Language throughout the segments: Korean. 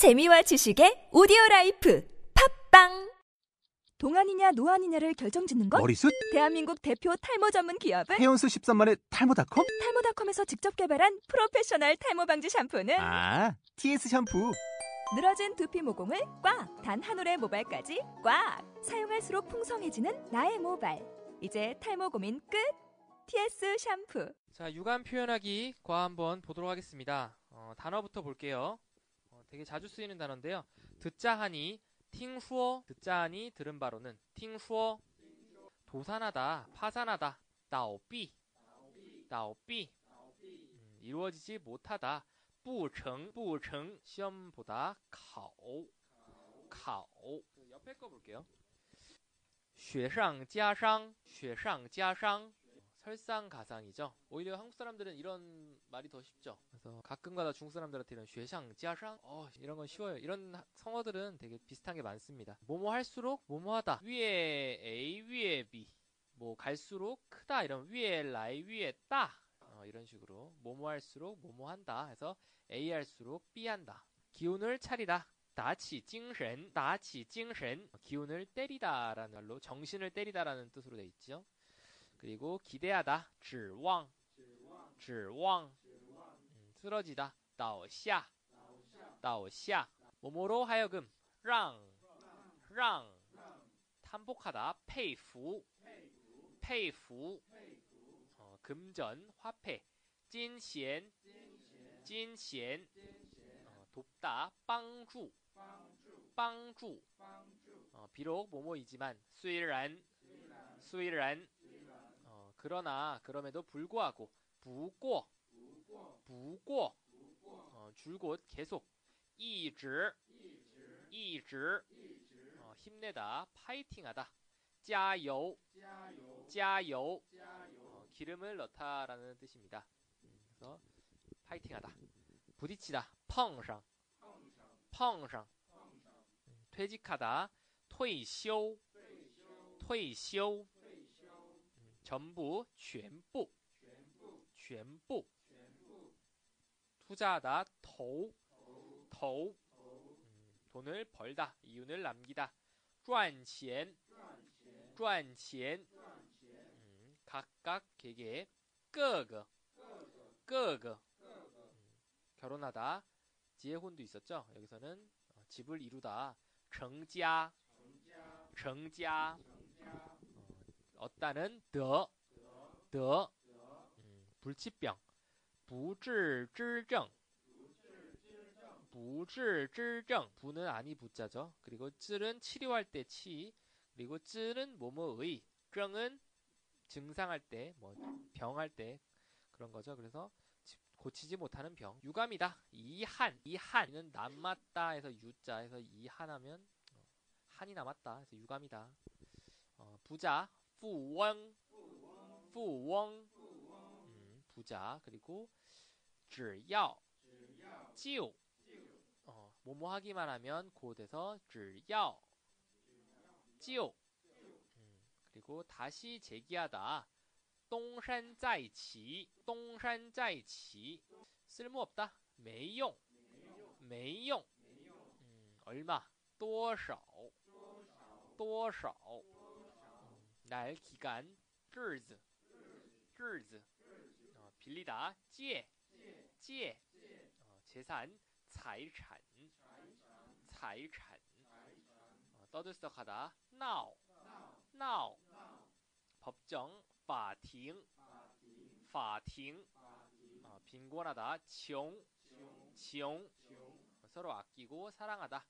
재미와 지식의 오디오 라이프 팟빵 동안이냐 노안이냐를 결정짓는 것? 머리숱? 대한민국 대표 탈모 전문 기업은 헤어스 13만의 탈모닷컴? 탈모닷컴에서 직접 개발한 프로페셔널 탈모 방지 샴푸는 아, TS 샴푸. 늘어진 두피 모공을 꽉! 단 한 올의 모발까지 꽉! 사용할수록 풍성해지는 나의 모발. 이제 탈모 고민 끝! TS 샴푸. 자, 유감 표현하기 과 한번 보도록 하겠습니다. 어, 단어부터 볼게요. 어, 되게 자주 쓰이는 단어인데요. 듣자 하니, 팅슈어, 듣자 하니, 들은 바로는, 팅슈어, 도산하다, 파산하다, 나오비, 나오비, 음, 이루어지지 못하다, 不成, 不成, 시험보다, 考, 考. 옆에 거 볼게요. 雪上加霜,雪上加霜. 설상가상이죠. 오히려 한국 사람들은 이런 말이 더 쉽죠. 그래서 가끔가다 중국 사람들한테 이런 쉐상, 지아상, 어, 이런 건 쉬워요. 이런 성어들은 되게 비슷한 게 많습니다. 뭐뭐 할수록 뭐뭐하다. 위에 A, 위에 B. 뭐 갈수록 크다 이런 위에 라이 위에 따 어, 이런 식으로 뭐뭐 할수록 뭐뭐 한다 해서 A 할수록 B 한다. 기운을 차리다. 다치 징신, 다치 징신. 기운을 때리다라는 말로 정신을 때리다라는 뜻으로 돼 있죠. 그리고 기대하다, 指望,指望, 음, 쓰러지다, 倒下,倒下. 뭐뭐로 하여금, 让,让, 탐복하다, 佩服,佩服, 어, 금전, 화폐, 金钱,金钱, 어, 돕다, 帮助,帮助, 어, 비록 뭐뭐이지만, 虽然,虽然, 어, 그러나 그럼에도 불구하고 부고 부고 어, 줄곧 계속 一直 一直 어, 힘내다 파이팅하다 加油 加油 어, 기름을 넣다라는 뜻입니다. 그래서 파이팅하다 부딪히다 碰上 碰上 퇴직하다 退休 退休 전부, 全部, 全部. 투자하다, 投, 投. 음, 돈을 벌다, 이윤을 남기다. 赚钱, 赚钱. 음, 각각 개개, 各个,各个. 음, 결혼하다, 지혜혼도 있었죠. 여기서는 어, 집을 이루다, 成家, 成家. 얻다는 더, 더, 음, 불치병, 不治之症, 不治之症, 부는 아니 부자죠. 그리고 찔은 치료할 때 치, 그리고 찔은 뭐뭐의, 증은 증상할 때, 뭐 병할 때 그런 거죠. 그래서 지- 고치지 못하는 병, 유감이다. 이한, 이한은 남았다 해서 유자 해서 이한하면 어, 한이 남았다 해서 유감이다. 어, 부자, 富翁,富翁, 음, 부자 그리고 只要,就, 어, 뭐뭐 하기만 하면 곧에서 只要,就, 음, 그리고 다시 재기하다. 东山再起,东山再起, 쓸모없다. 没用,没用, 음, 얼마, 多少,多少. 날, 기간, 日子,日子, 어, 빌리다, 借,借, 어, 재산, 财产,财产, 어, 떠들썩하다, 闹,闹, 법정, 法庭,法庭, 어, 빈곤하다, 穷,穷, 어, 서로 아끼고 사랑하다,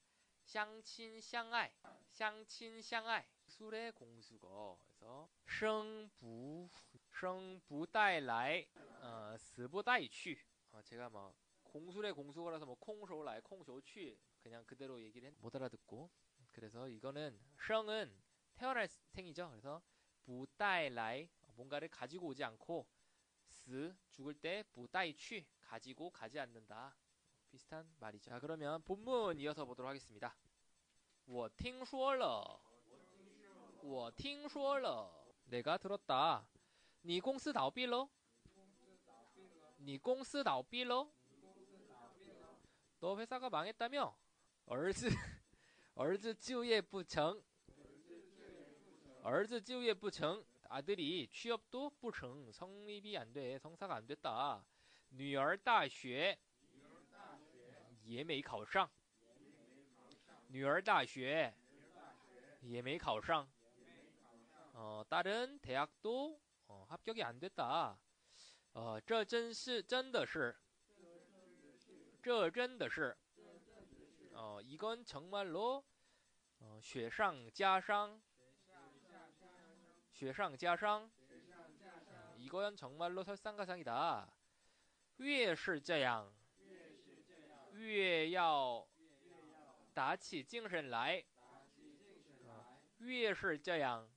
相亲相爱,相亲相爱. 술의 공수거 에서 生不生不带来 어, 死不带去 어, 제가 뭐 공술의 공수거라서 뭐 콩쇼来 콩쇼 去 그냥 그대로 얘기를 했, 못 알아듣고 그래서 이거는 生은 태어날 생이죠 그래서 不带来 뭔가를 가지고 오지 않고 死 죽을 때 不带去 가지고 가지 않는다 비슷한 말이죠 자 그러면 본문 이어서 보도록 하겠습니다 我听说了 我听说了 내가 들었다. 你公司倒闭了?你公司倒闭了?너 회사가 망했다며? 儿子儿子就业不成儿子就业不成아들이 취업도 不成 성립이 안 돼. 성사가 안 됐다. 女儿大学也没考上女儿大学也没考上 어, 딸은 대학도 어, 합격이 안 됐다. 어, 这真是真的是这真的是 어, 이건 정말로 어, 雪上加霜雪上加霜 어, 이건 정말로 설상가상이다. 越是这样越要打起精神来越是这样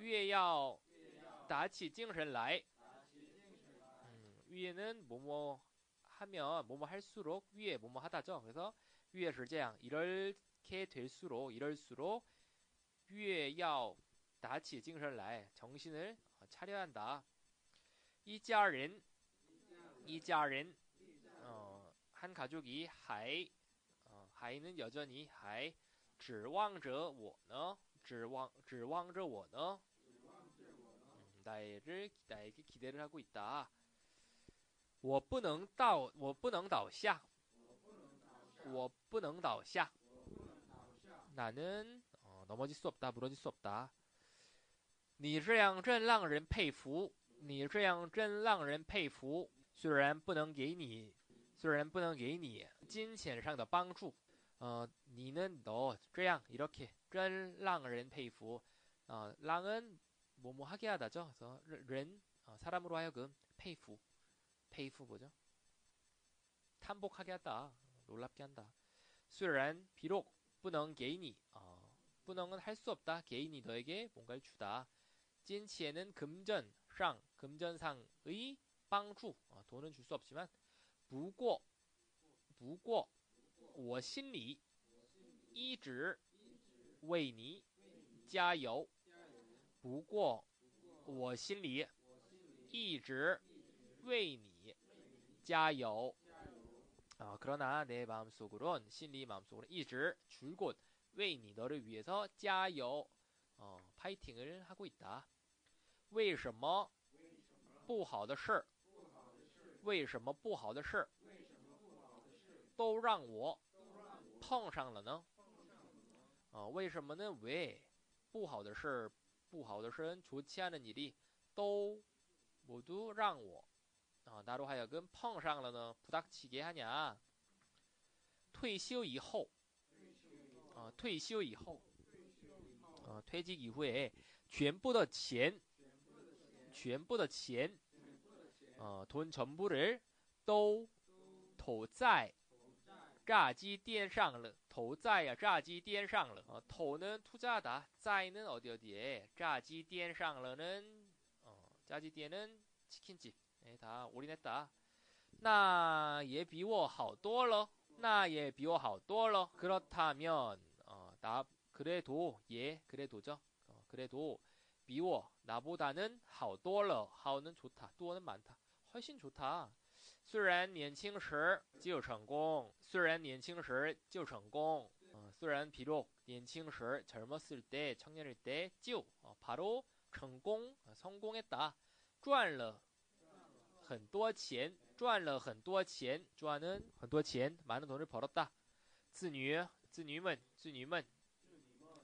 越要打起精神来 음, 위에는 뭐뭐 하면 뭐뭐 할수록 위에 뭐뭐 하다죠. 그래서 위에 是这样 이렇게 될수록 이럴수록 위에 要打起精神来 정신을 차려야 한다. 이家人一家人 어, 한 가족이 还 어, 还는 여전히 还指望着我呢指望指望着我呢 음, 나를 나에게 기대를 하고 있다. 我不能倒我不能倒下我不能倒下 나는 어, 넘어질 수 없다. 무너질 수 없다. 你这样真让人佩服你这样真让人佩服虽然不能给你虽然不能给你金钱上的帮助 어, 니는 너, 这样, 이렇게, 真让人佩服. 어, 랑은 뭐뭐 하게 하다죠. 그래서, 人, 어, 사람으로 하여금, 佩服, 佩服 뭐죠? 탐복하게 한다. 놀랍게 한다. 虽然, 비록, 不能给你, 어, 不能은 할 수 없다. 개인이 너에게 뭔가를 주다. 金钱은 금전, 상, 금전상의 帮助, 어, 돈은 줄 수 없지만, 不过,不过,我心里一直为你加油。 不过，我心里一直为你加油。아 그러나 내 마음속으론心里 마음속으로 一直 줄곧 为你 너를 위해서 加油 어, 파이팅을 하고 있다. 为什么不好的事为什么不好的事都让我碰上了呢？啊，为什么呢？为不好的事， 不好的事，좋지않은일이또모두让我啊，나로하여금碰上了呢？부닥치게하냐退休以后啊，退休以后啊，退职以后，全部的钱，全部的钱啊，돈전부를都投在。 炸鸡店上了，投在呀，炸鸡店上了啊，投呢투자다在는 어디 어디에炸鸡店上了는 어,炸鸡店은 치킨집 네, 다 올인했다. 那也比我好多了.那也比我好多了. 그렇다면 어, 나 그래도 예 그래도죠. 어, 그래도 비워 나보다는 好多了.好는 좋다. 多는 많다. 훨씬 좋다. 虽然年轻时就成功，虽然年轻时就成功，呃，虽然비록年轻时젊었을때청년일때就啊，바로成功，성공했 다， 赚了很多钱，赚了很多钱，赚는很多钱，많은돈을벌었 다。 子女，子女们，子女们，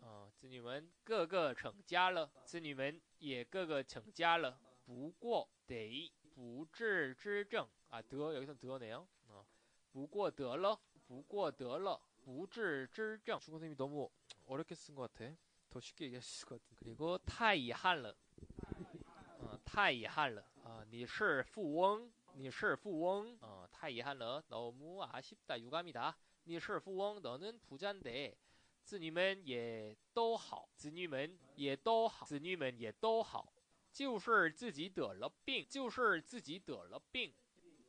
啊，子女们个个成家了，子女们也个个成家了。不过得不治之症。 아, 더 여기서 더네요. 어. 不过得了,不过得了,不治之症. 중국 선생님이 너무 어렵게 쓴 것 같아. 더 쉽게 얘기하실 것 같아. 그리고 太遗憾了. 어, 太遗憾了. 어, 你是富翁,你是富翁. 어, 太遗憾了. 너무 아쉽다. 유감이다. 你是富翁. 너는 부자인데 子女们也都好子女们也都好子女们也都好就是自己得了病就是自己得了病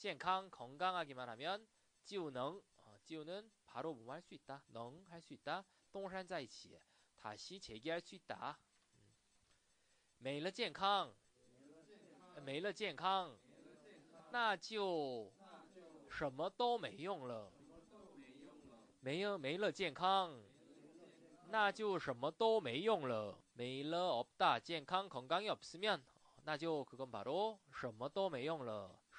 健康 건강하기만 하면 就能 어, 就는 바로 뭐뭐 할 수 있다. 能 할 수 있다. 东山再起 다시 재기할 수 있다. 没了健康没了健康那就什么都没用了。没有没了健康，那就什么都没用了。没了없다健康건강이없으면那就그건바로什么都没用了。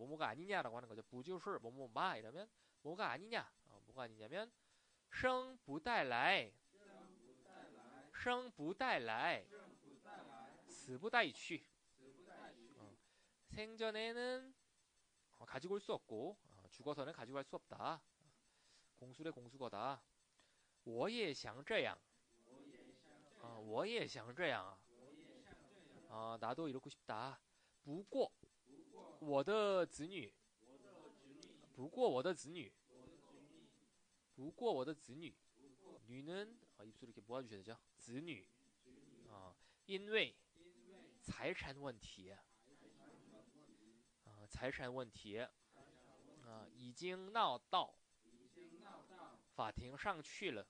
뭐뭐가아니냐라고하는거죠不就是뭐뭐마이러면뭐가아니냐어뭐가아니냐면生不带来生不带来死不带去어 생전에는 어, 가지고 올 수 없고 어, 죽어서는 가지고 갈 수 없다. 공술의 공수거다. 我也想这样. 어, 我也想这样. 어, 나도 이렇고 싶다. 不过 我的子女不过我的子女不过我的子女 女는 어, 입술 이렇게 모아주셔야 되죠. 子女 어, 因为财产问题财产问题，啊，已经闹到法庭上去了，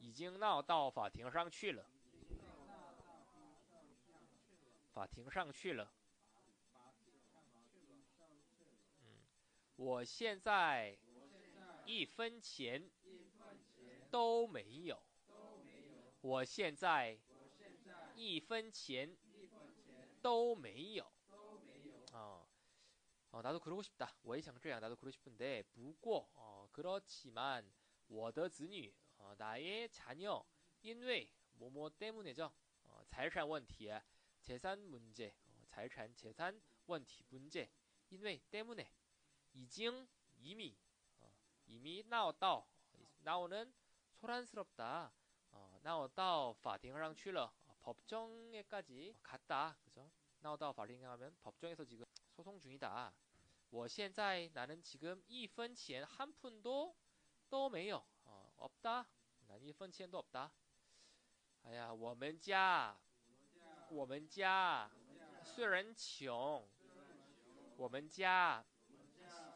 已经闹到法庭上去了，法庭上去了。 我现在一分钱都没有，我现在一分钱都没有。 어, 어, 나도 그러고 싶다. 我也想这样. 나도 그러고 싶은데 不过 어, 그렇지만 我的子女 어, 나의 자녀 因为 뭐뭐 때문에죠. 어, 财产问题 재산 문제. 어, 财产 재산 问题 문제. 因为 때문에 已经 이미 어, 이미 나왔다. 나오는 소란스럽다. 어, 나왔다. 法庭上去了. 어, 법정에까지 갔다. 그죠? 나오다 발행하면 법정에서 지금 소송 중이다. 我现在 나는 지금 一分钱한 푼도 都没有 어, 없다. 난 一分钱도 없다. 아야, 我们家虽然穷，我们家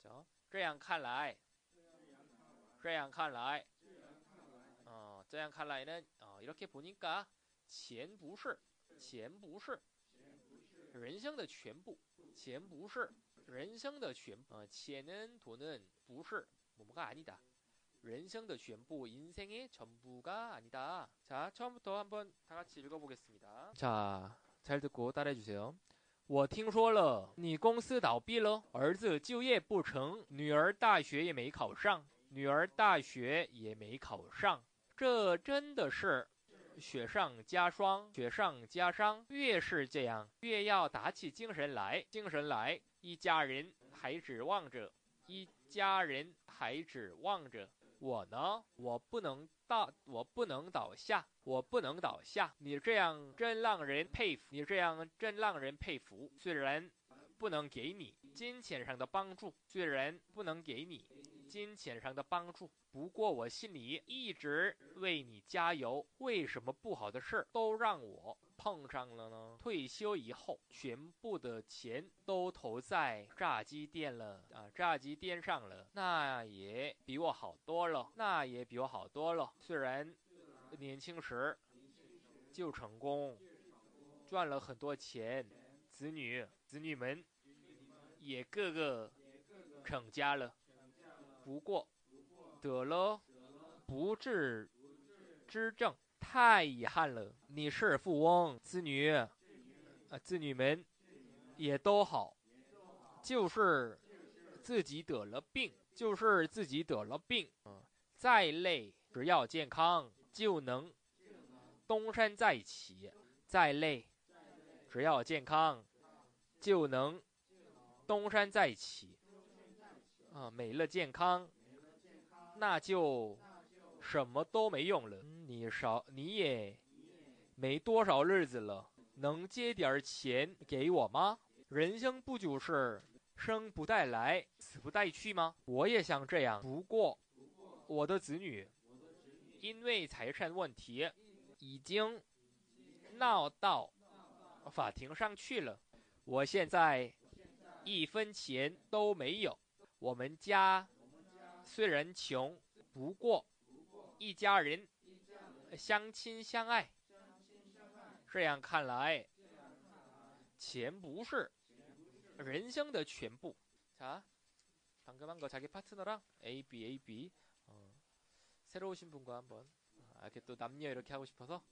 그렇죠? 这样看来这样看来 어, 这样看来는 어, 이렇게 보니까 钱不是钱不是人生的全部，钱不是人生的全部。呃，钱은돈은不是뭐뭐가아니다人生的全部인생의전부가아니다 자， 처음부터한번다같이읽어보겠습니다 자， 잘듣고따라해주세요 我听说了，你公司倒闭了，儿子就业不成，女儿大学也没考上，女儿大学也没考上，这真的是。雪上加霜，雪上加霜，越是这样，越要打起精神来，精神来。一家人还指望着，一家人还指望着我呢。我不能倒，我不能倒下，我不能倒下。你这样真让人佩服，你这样真让人佩服。虽然不能给你金钱上的帮助，虽然不能给你。金钱上的帮助，不过我心里一直为你加油。为什么不好的事儿都让我碰上了呢？退休以后，全部的钱都投在炸鸡店了啊，炸鸡店上了，那也比我好多了，那也比我好多了。虽然年轻时就成功，赚了很多钱，子女子女们也个个成家了。不过得了不治之症，太遗憾了。你是富翁，子女啊，子女们也都好，就是自己得了病，就是自己得了病。嗯，再累只要健康就能东山再起，再累只要健康就能东山再起。啊，没了健康，那就什么都没用了。你少你也没多少日子了，能借点钱给我吗？人生不就是生不带来，死不带去吗？我也想这样，不过我的子女因为财产问题已经闹到法庭上去了，我现在一分钱都没有。我们家虽然穷，不过一家人相亲相爱。这样看来，钱不是人生的全部。자 방금 한 거 자기 파트너랑 A, B, A, B. 어, 새로 오신 분과 한번 아, 이렇게 또 남녀 이렇게 하고 싶어서